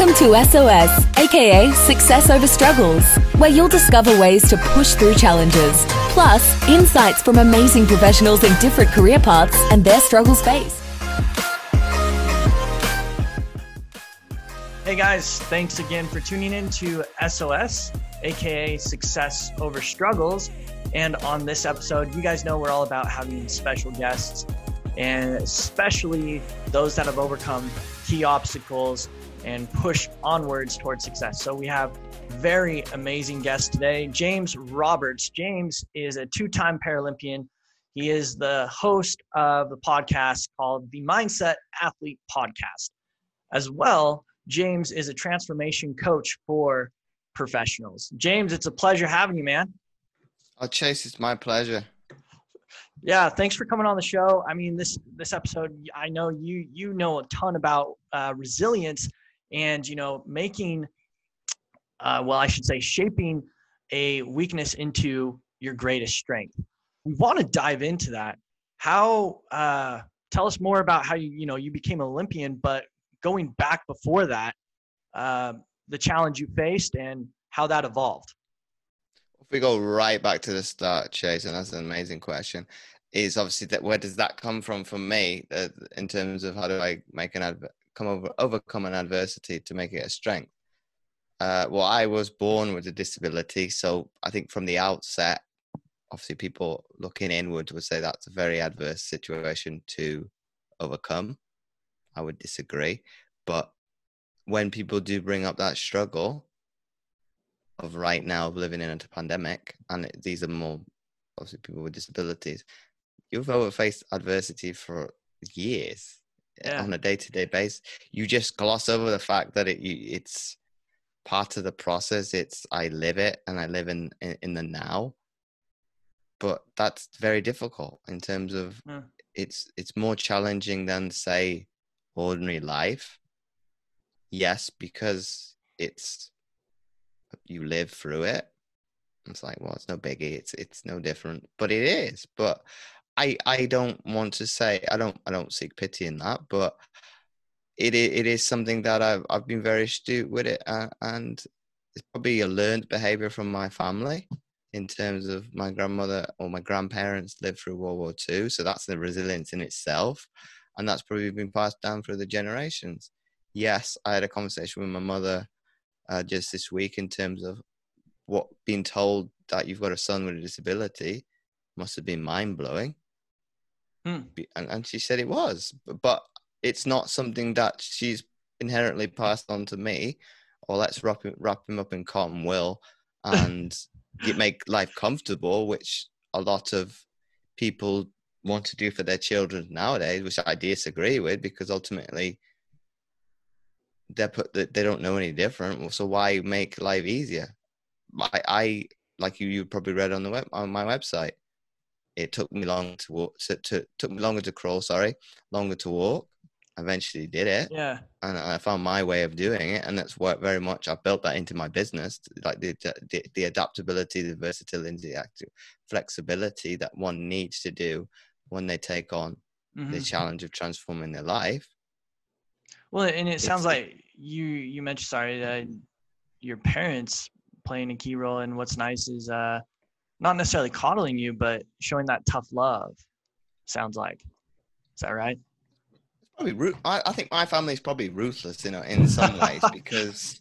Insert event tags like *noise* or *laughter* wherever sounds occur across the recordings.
Welcome to SOS, aka Success Over Struggles, where you'll discover ways to push through challenges, plus insights from amazing professionals in different career paths and their struggles faced. Hey guys, thanks again for tuning in to SOS, aka Success Over Struggles. And on this episode, you guys know we're all about having special guests and especially those that have overcome key obstacles and push onwards towards success. So we have very amazing guests today. James Roberts. James is a two-time Paralympian. He is the host of the podcast called the Mindset Athlete Podcast. As well, James is a transformation coach for professionals. James, it's a pleasure having you, man. Oh, Chase, it's my pleasure. Yeah, thanks for coming on the show. I mean, this this episode, I know you you know a ton about uh, resilience, and you know making uh, well i should say shaping a weakness into your greatest strength. We want to dive into that. How uh, tell us more about how you you know you became an olympian but going back before that uh, the challenge you faced and how that evolved. If we go right back to the start chase and that's an amazing question is obviously that where does that come from for me uh, in terms of how do i make an adv- come over overcome an adversity to make it a strength. Uh, well, I was born with a disability, so I think from the outset, obviously people looking inward would say that's a very adverse situation to overcome. I would disagree, but when people do bring up that struggle of right now living in a pandemic, and these are more obviously people with disabilities, you've over faced adversity for years yeah. on a day-to-day basis you just gloss over the fact that it it's part of the process. It's i live it and i live in in, in the now. But that's very difficult in terms of yeah. it's it's more challenging than say ordinary life. Yes because it's you live through it. It's like well it's no biggie. It's it's no different. But it is. But I I don't want to say I don't I don't seek pity in that, but it it is something that I've I've been very astute with it, uh, and it's probably a learned behavior from my family in terms of my grandmother or my grandparents lived through World War II, so that's the resilience in itself, and that's probably been passed down through the generations. Yes, I had a conversation with my mother uh, just this week in terms of what being told that you've got a son with a disability must have been mind blowing. Hmm. And, and she said it was, but it's not something that she's inherently passed on to me. Or let's wrap him, wrap him up in cotton wool *laughs* and make life comfortable, which a lot of people want to do for their children nowadays, which I disagree with because ultimately they put they don't know any different. So why make life easier? I, I like you you probably read on the web on my website it took me long to walk to, to took me longer to crawl sorry longer to walk. Eventually did it. Yeah. And i found my way of doing it and that's worked very much. I built that into my business like the the, the adaptability the versatility the flexibility that one needs to do when they take on mm-hmm. the challenge of transforming their life. Well and it sounds like you you mentioned sorry that your parents playing a key role and what's nice is uh not necessarily coddling you, but showing that tough love. Sounds like. Is that right? Probably. I, I think my family is probably ruthless, you know, in some ways *laughs* because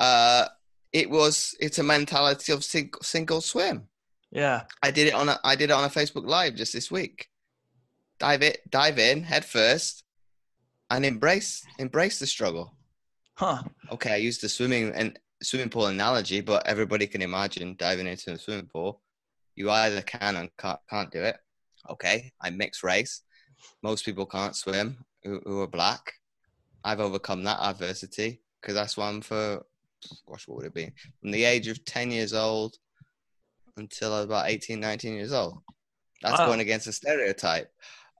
uh, it was. It's a mentality of single, single swim. Yeah. I did it on a. I did it on a Facebook Live just this week. Dive it. Dive in head first, and embrace embrace the struggle. Huh. Okay, I used the swimming and swimming pool analogy, but everybody can imagine diving into a swimming pool you either can and can't, can't do it. Okay, I'm mixed race. Most people can't swim who, who are black. I've overcome that adversity because I swam for, gosh, what would it be? From the age of 10 years old until I was about 18, 19 years old. That's wow. going against a stereotype.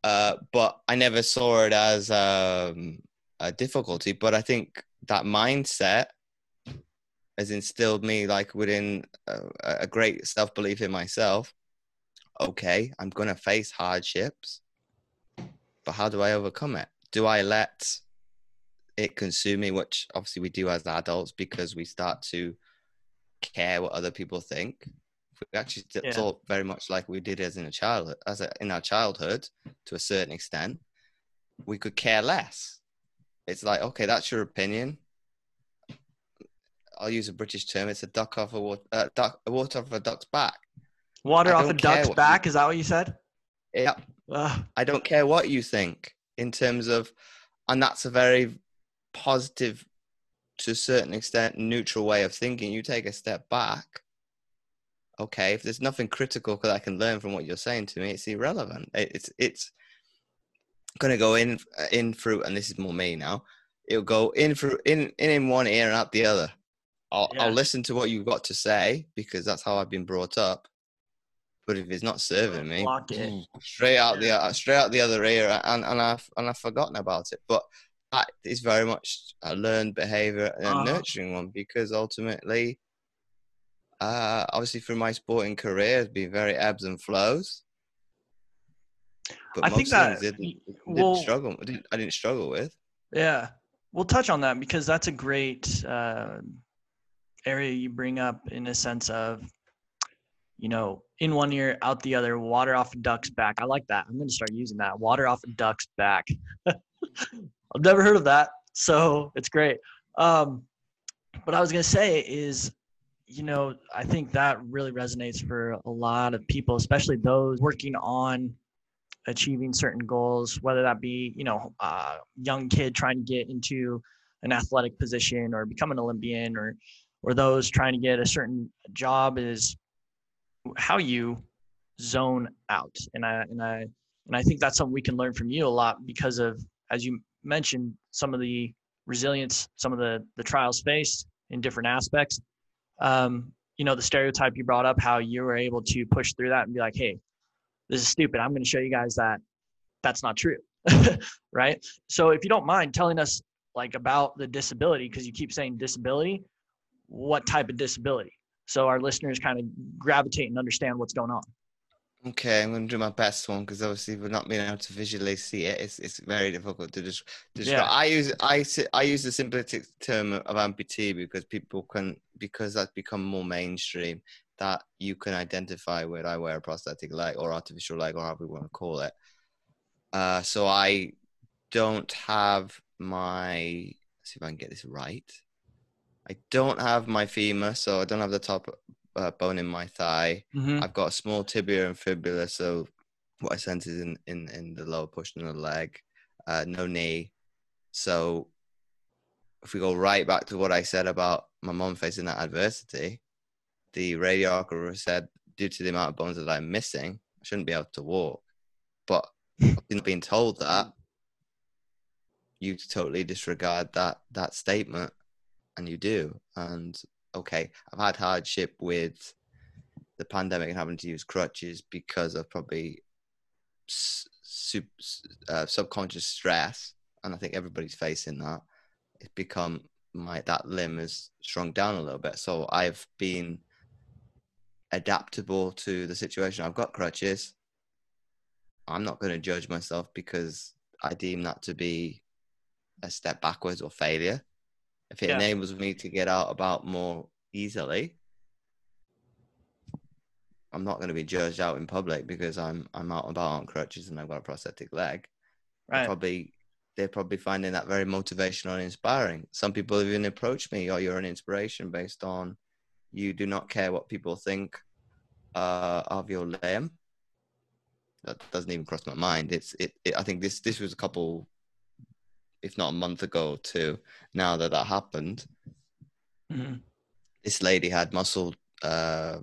Uh, but I never saw it as um, a difficulty. But I think that mindset has instilled me like within a, a great self belief in myself. Okay, I'm gonna face hardships, but how do I overcome it? Do I let it consume me, which obviously we do as adults because we start to care what other people think. We actually Yeah. thought very much like we did as in a child, as a, in our childhood, to a certain extent. We could care less. It's like, okay, that's your opinion. I'll use a British term. It's a duck off a water, uh, duck, a water off a duck's back. Water I off a duck's what you- back. Is that what you said? Yeah, Ugh. I don't care what you think in terms of, and that's a very positive, to a certain extent, neutral way of thinking. You take a step back. Okay, if there's nothing critical that I can learn from what you're saying to me, it's irrelevant. It's it's gonna go in in through, and this is more me now. It'll go in through in in in one ear and out the other. I'll Yeah. I'll listen to what you've got to say because that's how I've been brought up. But if it's not serving me, it. straight out the uh, straight out the other ear, and and I've and I've forgotten about it. But that is very much a learned behavior and Uh-huh. nurturing one because ultimately, uh, obviously through my sporting career, it's been very ebbs and flows. But I most think that didn't, didn't struggle. I didn't, I didn't struggle with. Yeah, we'll touch on that because that's a great uh, area you bring up in a sense of, you know, in one ear, out the other, water off a duck's back. I like that. I'm going to start using that. Water off a duck's back. *laughs* I've never heard of that, so it's great. Um, what I was going to say is, you know, I think that really resonates for a lot of people, especially those working on achieving certain goals, whether that be, you know, a young kid trying to get into an athletic position or become an Olympian or or those trying to get a certain job is how you zone out. And I and I and I think that's something we can learn from you a lot because of as you mentioned, some of the resilience, some of the the trials faced in different aspects. Um, you know, the stereotype you brought up, how you were able to push through that and be like, hey, this is stupid. I'm going to show you guys that that's not true. *laughs* right. So if you don't mind telling us like about the disability, because you keep saying disability, what type of disability? So our listeners kind of gravitate and understand what's going on. Okay, I'm going to do my best one because obviously we're not being able to visually see it. It's it's very difficult to just describe. Yeah. I use I I use the simplistic term of amputee because people can because that's become more mainstream that you can identify with. I wear a prosthetic leg or artificial leg or however you want to call it. Uh, so I don't have my. Let's see if I can get this right. I don't have my femur, so I don't have the top uh, bone in my thigh. Mm-hmm. I've got a small tibia and fibula, so what I sense is in, in, in the lower portion of the leg. Uh, no knee. So if we go right back to what I said about my mom facing that adversity, the radiographer said due to the amount of bones that I'm missing, I shouldn't be able to walk. But not being told that, you totally disregard that that statement, and you do. And okay, I've had hardship with the pandemic and having to use crutches because of probably sub, uh, subconscious stress, and I think everybody's facing that. It's become my that limb has shrunk down a little bit, so I've been adaptable to the situation. I've got crutches. I'm not going to judge myself because I deem that to be a step backwards or failure. If it Yeah. enables me to get out about more easily, I'm not going to be judged out in public because I'm I'm out about on crutches and I've got a prosthetic leg. They're Right. Probably they're probably finding that very motivational and inspiring. Some people even approach me, "Oh, you're an inspiration based on you do not care what people think uh, of your limb." That doesn't even cross my mind. It's it, it. I think this this was a couple, if not a month ago or two. Now that that happened, Mhm. this lady had muscle uh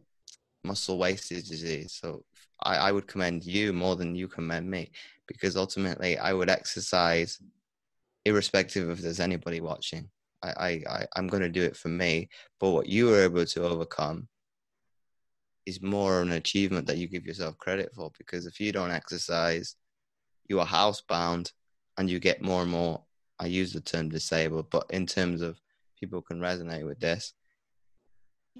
muscle wastage disease so I, I would commend you more than you commend me because ultimately i would exercise irrespective if there's anybody watching i i, I i'm going to do it for me but what you were able to overcome is more an achievement that you give yourself credit for because if you don't exercise you are housebound and you get more and more i use the term disabled but in terms of people can resonate with this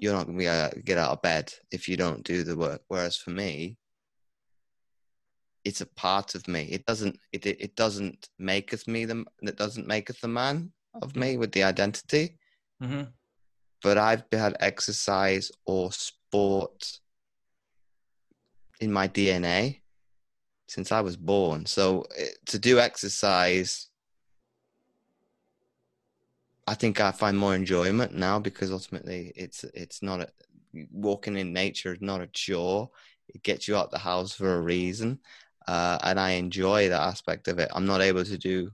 you're not going to be able to get out of bed if you don't do the work. Whereas for me, it's a part of me. It doesn't. It it, doesn't make us me the. It doesn't make us the man. of me with the identity. hmm But I've had exercise or sport in my DNA since I was born. So eh, to do exercise, I think I find more enjoyment now because ultimately it's it's not a walking in nature is not a chore. It gets you out the house for a reason, uh, and I enjoy that aspect of it. I'm not able to do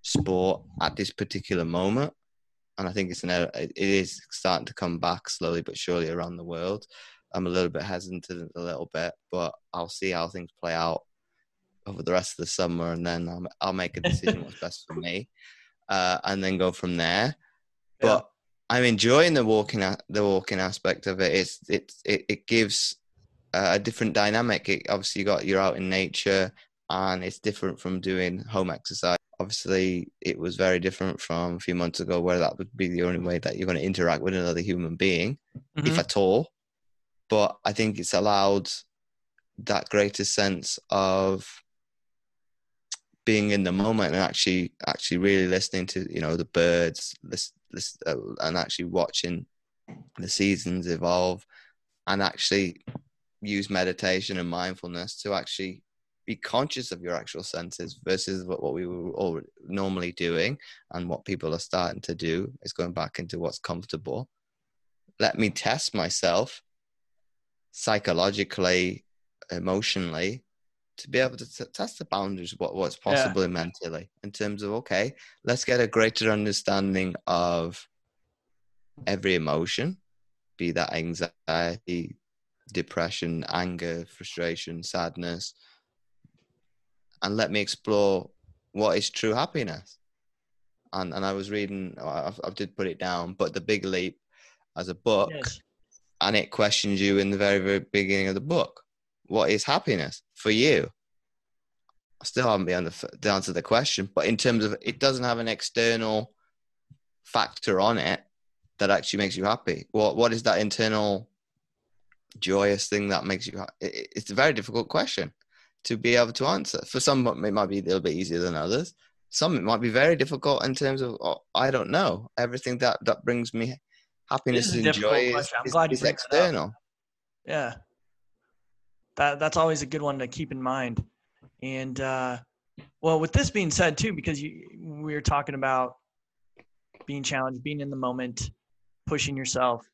sport at this particular moment, and I think it's an it is starting to come back slowly but surely around the world. I'm a little bit hesitant a little bit, but I'll see how things play out over the rest of the summer, and then I'll, I'll make a decision what's best for me, uh, and then go from there. But I'm enjoying the walking the walking aspect of it. It's it it, it gives a different dynamic. It, obviously, you got you're out in nature, and it's different from doing home exercise. Obviously, it was very different from a few months ago, where that would be the only way that you're going to interact with another human being, if Mhm. at all. But I think it's allowed that greater sense of being in the moment and actually actually really listening to you know the birds uh, and actually watching the seasons evolve and actually use meditation and mindfulness to actually be conscious of your actual senses versus what, what we were all normally doing and what people are starting to do is going back into what's comfortable. Let me test myself psychologically emotionally to be able to t- test the boundaries of what, what's Yeah. possible mentally in terms of okay let's get a greater understanding of every emotion be that anxiety depression anger frustration sadness and let me explore what is true happiness and and i was reading i, I did put it down but the big leap as a book Yes. and it questions you in the very very beginning of the book what is happiness for you i still haven't been able to answer the question but in terms of it doesn't have an external factor on it that actually makes you happy what what is that internal joyous thing that makes you happy? it- it- it's a very difficult question to be able to answer for some it might be a little bit easier than others some it might be very difficult in terms of oh, i don't know everything that that brings me happiness is and joy is, is- is bring that up. external Yeah. That that's always a good one to keep in mind. And uh well, with this being said too, because you we were talking about being challenged, being in the moment, pushing yourself.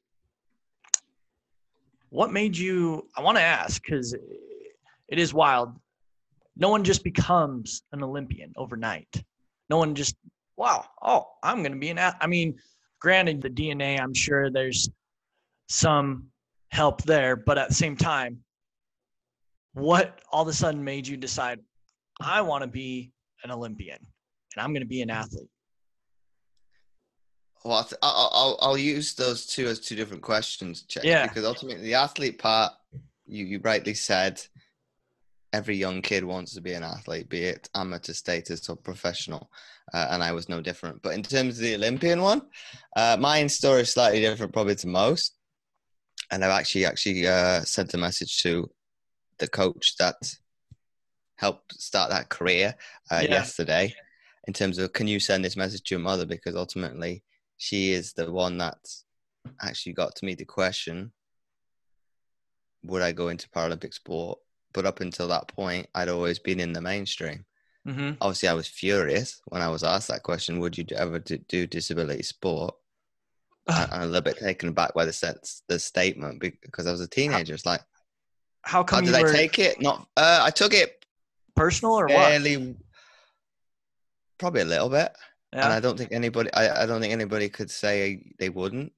What made you I want to ask cuz it is wild. No one just becomes an Olympian overnight. No one just wow, oh, I'm going to be an. I mean, granted the DNA, I'm sure there's some help there, but at the same time, what all of a sudden made you decide I want to be an Olympian and I'm going to be an athlete? Well, I'll, I'll I'll use those two as two different questions, Yeah. because ultimately the athlete part, you you rightly said, every young kid wants to be an athlete, be it amateur status or professional, uh, and I was no different. But in terms of the Olympian one, uh, my story is slightly different, probably to most, and I've actually actually uh, sent a message to the coach that helped start that career uh, Yeah. yesterday. In terms of, can you send this message to your mother because ultimately she is the one that actually got to me the question would I go into Paralympic sport? But up until that point, I'd always been in the mainstream. Mm-hmm. Obviously, I was furious when I was asked that question would you ever do, disability sport? I'm a little bit taken aback by the sense, the statement because I was a teenager. It's like, How how come did you I take it? Not, uh, I took it personal or what? probably a little bit. and I don't think anybody I, I don't think anybody could say they wouldn't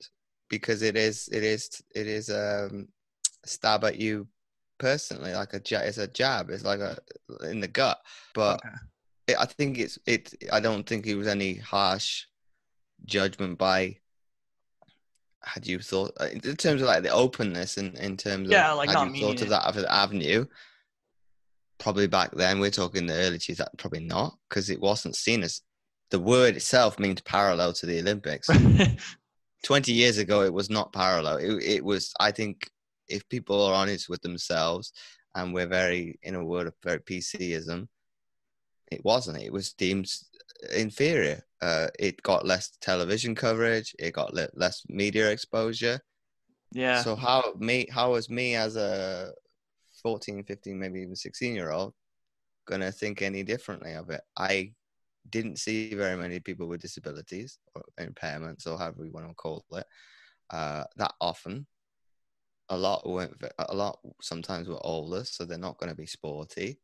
because it is it is it is um a stab at you personally like a ja- it's a jab it's like a in the gut but Okay. it, I think it's it I don't think it was any harsh judgment by had you thought uh, in terms of like the openness and in terms of Yeah, like had you thought of it. that an avenue probably back then we're talking the early 2000s probably not because it wasn't seen as the word itself means parallel to the olympics. *laughs* 20 years ago it was not parallel. It, it was i think if people are honest with themselves and we're very in a world of very pcism it wasn't. It was deemed inferior. Uh, it got less television coverage. It got le- less media exposure. Yeah. So how me how was me as a 14, 15, maybe even 16 year old gonna think any differently of it? I didn't see very many people with disabilities or impairments or however you want to call it uh, that often. A lot went a lot sometimes were older, so they're not going to be sporty.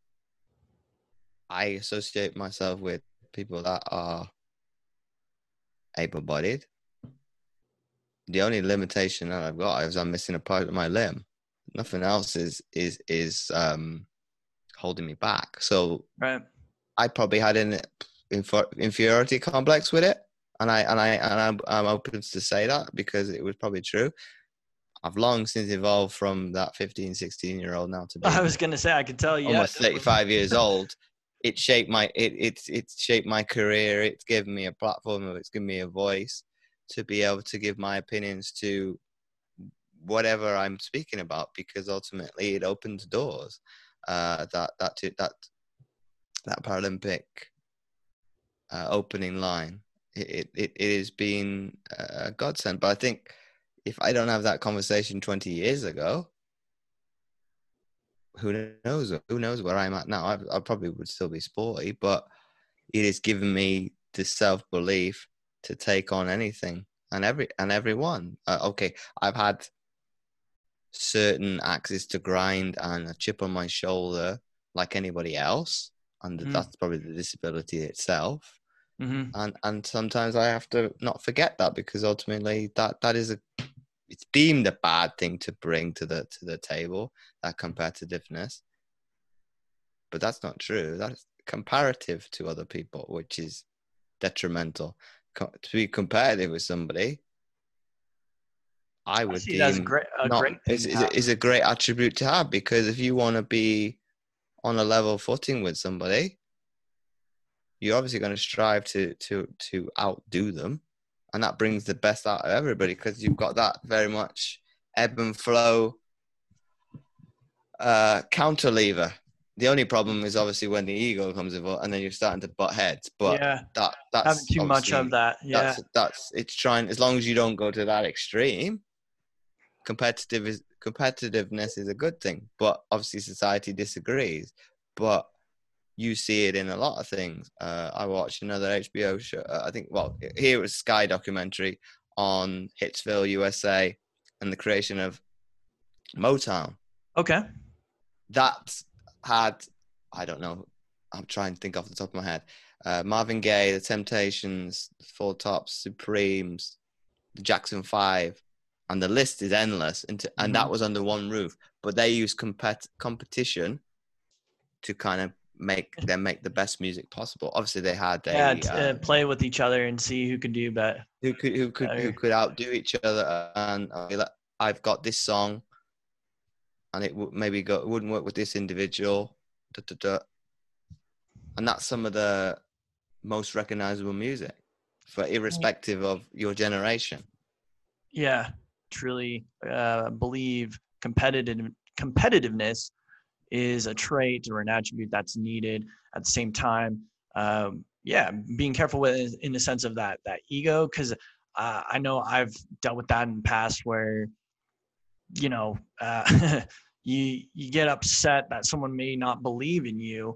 I associate myself with people that are able-bodied. The only limitation that I've got is I'm missing a part of my limb. Nothing else is is is um, holding me back. So right. I probably had an inferiority complex with it, and I and I and I'm, I'm open to say that because it was probably true. I've long since evolved from that 15, 16 year old now to be. *laughs* I was going to say I could tell you almost 35 years old. It shaped my it it's it's shaped my career. It's given me a platform. It's given me a voice to be able to give my opinions to whatever I'm speaking about because ultimately it opens doors. Uh, that that that that Paralympic uh, opening line. It, it it has been a godsend. But I think if I don't have that conversation 20 years ago, who knows? Who knows where I'm at now? I, I probably would still be sporty, but it has given me the self belief to take on anything and every and everyone. Uh, okay, I've had certain axes to grind and a chip on my shoulder like anybody else, and mm. that's probably the disability itself. Mm-hmm. And and sometimes I have to not forget that because ultimately that that is a it's deemed a bad thing to bring to the to the table that competitiveness, but that's not true. That's comparative to other people, which is detrimental. Co- to be competitive with somebody, I would I deem that's great, a not, great is, is, is a great attribute to have because if you want to be on a level footing with somebody, you're obviously going to strive to to to outdo them, and that brings the best out of everybody because you've got that very much ebb and flow uh, counter lever. The only problem is obviously when the ego comes involved, and then you're starting to butt heads. But yeah, that that's having too much of that. Yeah, that's, that's it's trying as long as you don't go to that extreme. Competitive is competitiveness is a good thing, but obviously society disagrees. But you see it in a lot of things. Uh, I watched another HBO show. Uh, I think, well, here was Sky documentary on Hitsville, USA, and the creation of Motown. Okay. That had, I don't know, I'm trying to think off the top of my head. Uh, Marvin Gaye, The Temptations, Four Tops, Supremes, the Jackson Five, and the list is endless. Into, and mm-hmm. that was under one roof. But they use compet- competition to kind of make them make the best music possible. Obviously, they had a yeah, t- uh, um, play with each other and see who could do better. Who could who could better. who could outdo each other? And I've got this song, and it would maybe go it wouldn't work with this individual. Da, da, da. And that's some of the most recognizable music for irrespective of your generation. Yeah, truly uh, believe competitive competitiveness is a trait or an attribute that's needed at the same time. Um, yeah being careful with in the sense of that that ego because uh, i know i've dealt with that in the past where you know uh, *laughs* you you get upset that someone may not believe in you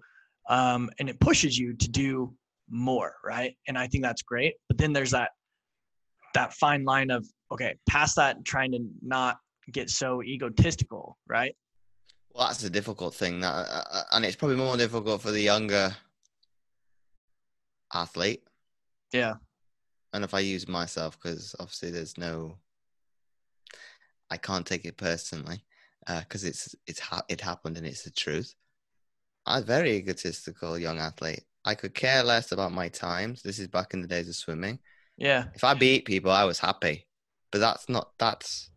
um, and it pushes you to do more right? And i think that's great but then there's that that fine line of okay past that trying to not get so egotistical right well, that's a difficult thing, that, uh, uh, and it's probably more difficult for the younger athlete. Yeah. And if I use myself, because obviously there's no, I can't take it personally, because uh, it's it's ha- it happened and it's the truth. I'm a very egotistical young athlete. I could care less about my times. This is back in the days of swimming. Yeah. If I beat people, I was happy, but that's not that's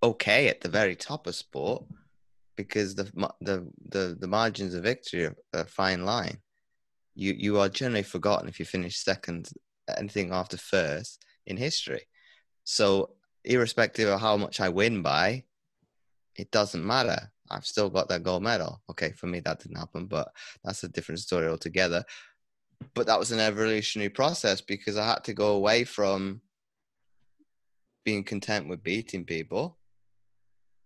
okay at the very top of sport because the the the, the margins of victory are a fine line. You you are generally forgotten if you finish second, anything after first in history. So irrespective of how much I win by, it doesn't matter. I've still got that gold medal. Okay, for me that didn't happen, but that's a different story altogether. but that was an evolutionary process because I had to go away from being content with beating people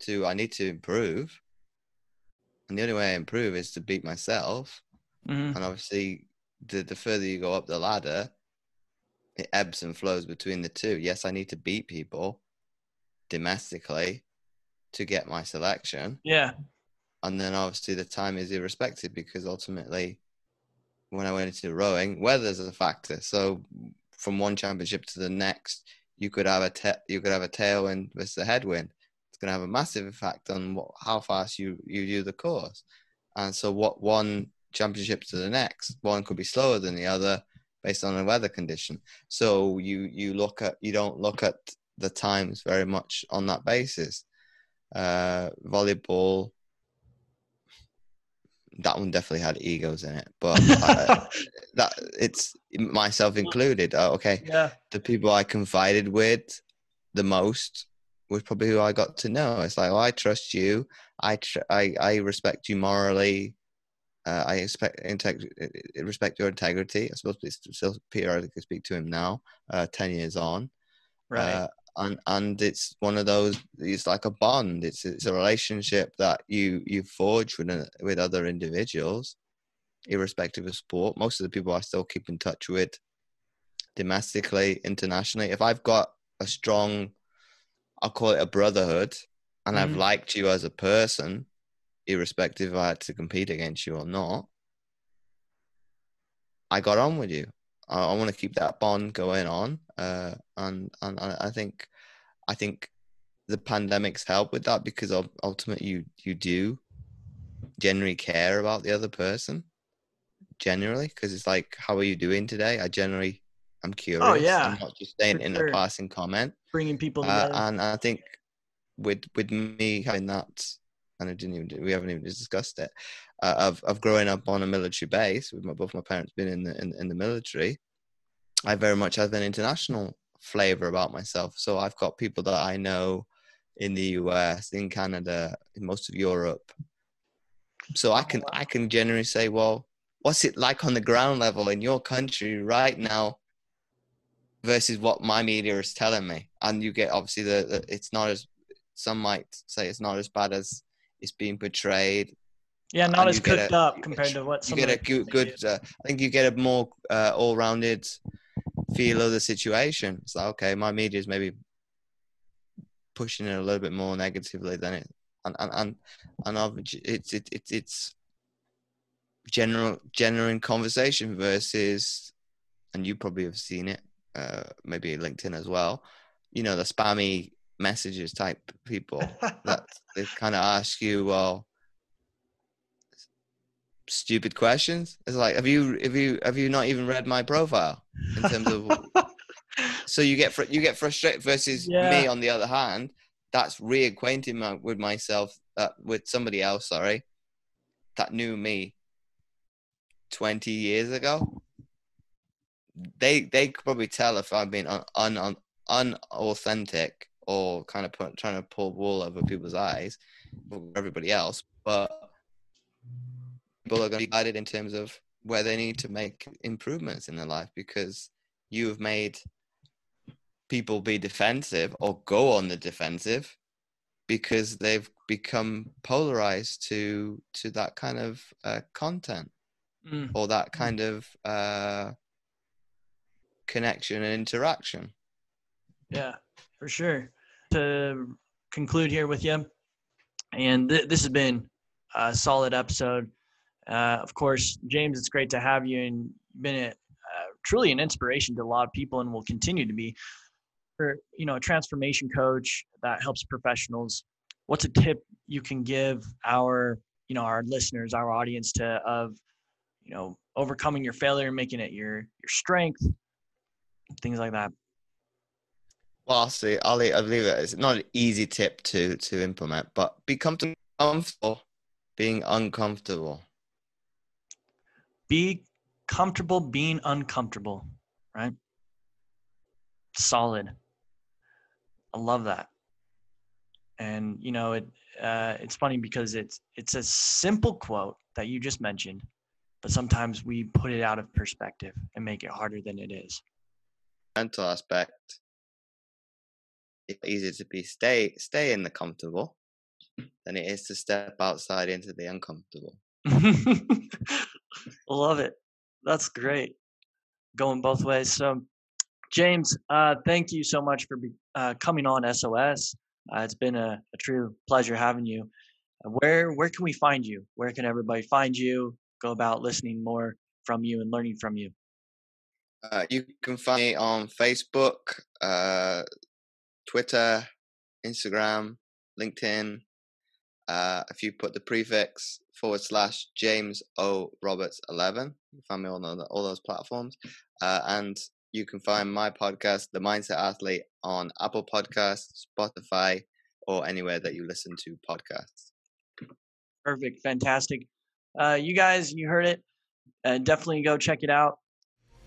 to I need to improve. And the only way I improve is to beat myself. Mhm. And obviously, the, the further you go up the ladder, it ebbs and flows between the two. Yes, I need to beat people domestically to get my selection. Yeah. And then obviously the time is irrespective because ultimately, when I went into rowing, weather's a factor. So from one championship to the next, you could have a ta- you could have a tailwind versus a headwind. Going to have a massive effect on what, how fast you you do the course. And so, what one championship to the next, one could be slower than the other based on the weather condition. So you you look at you don't look at the times very much on that basis. Uh, volleyball, that one definitely had egos in it, but uh, *laughs* that it's myself included. Uh, okay, yeah. the people I confided with the most was probably who I got to know. It's like, oh, I trust you. I tr- I I respect you morally. Uh, I expect integ- respect your integrity. I suppose it's still periodically speak to him now, uh, ten years on, Right. uh, and and it's one of those. It's like a bond. It's it's a relationship that you you forge with a, with other individuals, irrespective of sport. Most of the people I still keep in touch with, domestically, internationally. If I've got a strong, I'll call it a brotherhood, and I've Mhm. liked you as a person, irrespective if I had to compete against you or not, I got on with you. I, I want to keep that bond going on, uh, and and I think, I think, the pandemics help with that because ul- ultimately you you do generally care about the other person, generally because it's like, how are you doing today? I generally, I'm curious. Oh, yeah, I'm not just saying in sure. a passing comment. Bringing people Uh, together. and I think with with me having that, and I didn't even we haven't even discussed it, uh, of of growing up on a military base with my, both my parents being in the in, in the military, I very much have an international flavor about myself. So I've got people that I know in the US, in Canada, in most of Europe. So I can I can generally say, well, what's it like on the ground level in your country right now? Versus what my media is telling me. And you get obviously the, the it's not as some might say it's not as bad as it's being portrayed. yeah, not and as cooked a- up compared get- to what You some get a good, good uh, I think you get a more uh, all-rounded feel of the situation. It's like okay, my media is maybe pushing it a little bit more negatively than it, and and and, and I've- it's it, it, it's general general conversation versus, and you probably have seen it, uh, maybe LinkedIn as well. You know the spammy messages type people that *laughs* they kind of ask you, well, stupid questions. It's like, have you have you have you not even read my profile in terms of? *laughs* so you get fr- you get frustrated versus me on the other hand. That's reacquainting my, with myself uh, with somebody else. Sorry, that knew me twenty years ago. They they could probably tell if I've been un, un, un, unauthentic or kind of put, trying to pull wool over people's eyes everybody else, but people are going to be guided in terms of where they need to make improvements in their life because you have made people be defensive or go on the defensive because they've become polarized to to that kind of uh, content Mm, or that kind of uh, connection and interaction. yeah, for sure. To conclude here with you, and th- this has been a solid episode. Uh, of course, James, it's great to have you, and been a, uh, truly an inspiration to a lot of people, and will continue to be. For you know, a transformation coach that helps professionals. What's a tip you can give our you know our listeners, our audience, to of you know overcoming your failure, and making it your your strength, things like that. Well, I'll see. I'll leave, I'll leave it. It's not an easy tip to to implement, but be comfortable, comfortable being uncomfortable. be comfortable being uncomfortable right solid i love that and you know it uh, it's funny because it's it's a simple quote that you just mentioned but sometimes we put it out of perspective and make it harder than it is. Mental aspect. It's easier to be stay stay in the comfortable than it is to step outside into the uncomfortable. *laughs* Love it. That's great. Going both ways. So, James, uh, thank you so much for uh, coming on SOS. Uh, it's been a, a, true pleasure having you. Where where can we find you? Where can everybody find you? Go about listening more from you and learning from you. Uh, you can find me on Facebook, uh, Twitter, Instagram, LinkedIn. if you put the prefix forward slash James O Roberts 11, you find me on all, all those platforms. and you can find my podcast, The Mindset Athlete, on Apple Podcasts, Spotify, or anywhere that you listen to podcasts. Perfect. Fantastic. Uh, you guys, you heard it. Uh, definitely go check it out.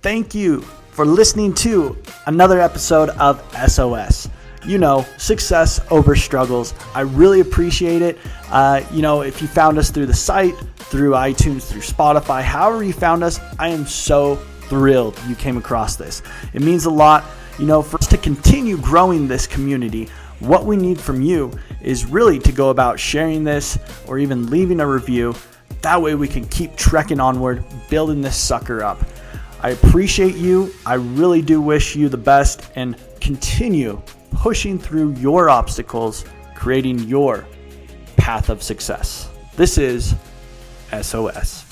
Thank you for listening to another episode of SOS. You know, success over struggles. I really appreciate it. Uh, you know, if you found us through the site, through iTunes, through Spotify, however you found us, I am so thrilled you came across this. It means a lot, you know, for us to continue growing this community. What we need from you is really to go about sharing this or even leaving a review. That way we can keep trekking onward, building this sucker up. I appreciate you. I really do wish you the best and continue pushing through your obstacles, creating your path of success. This is SOS.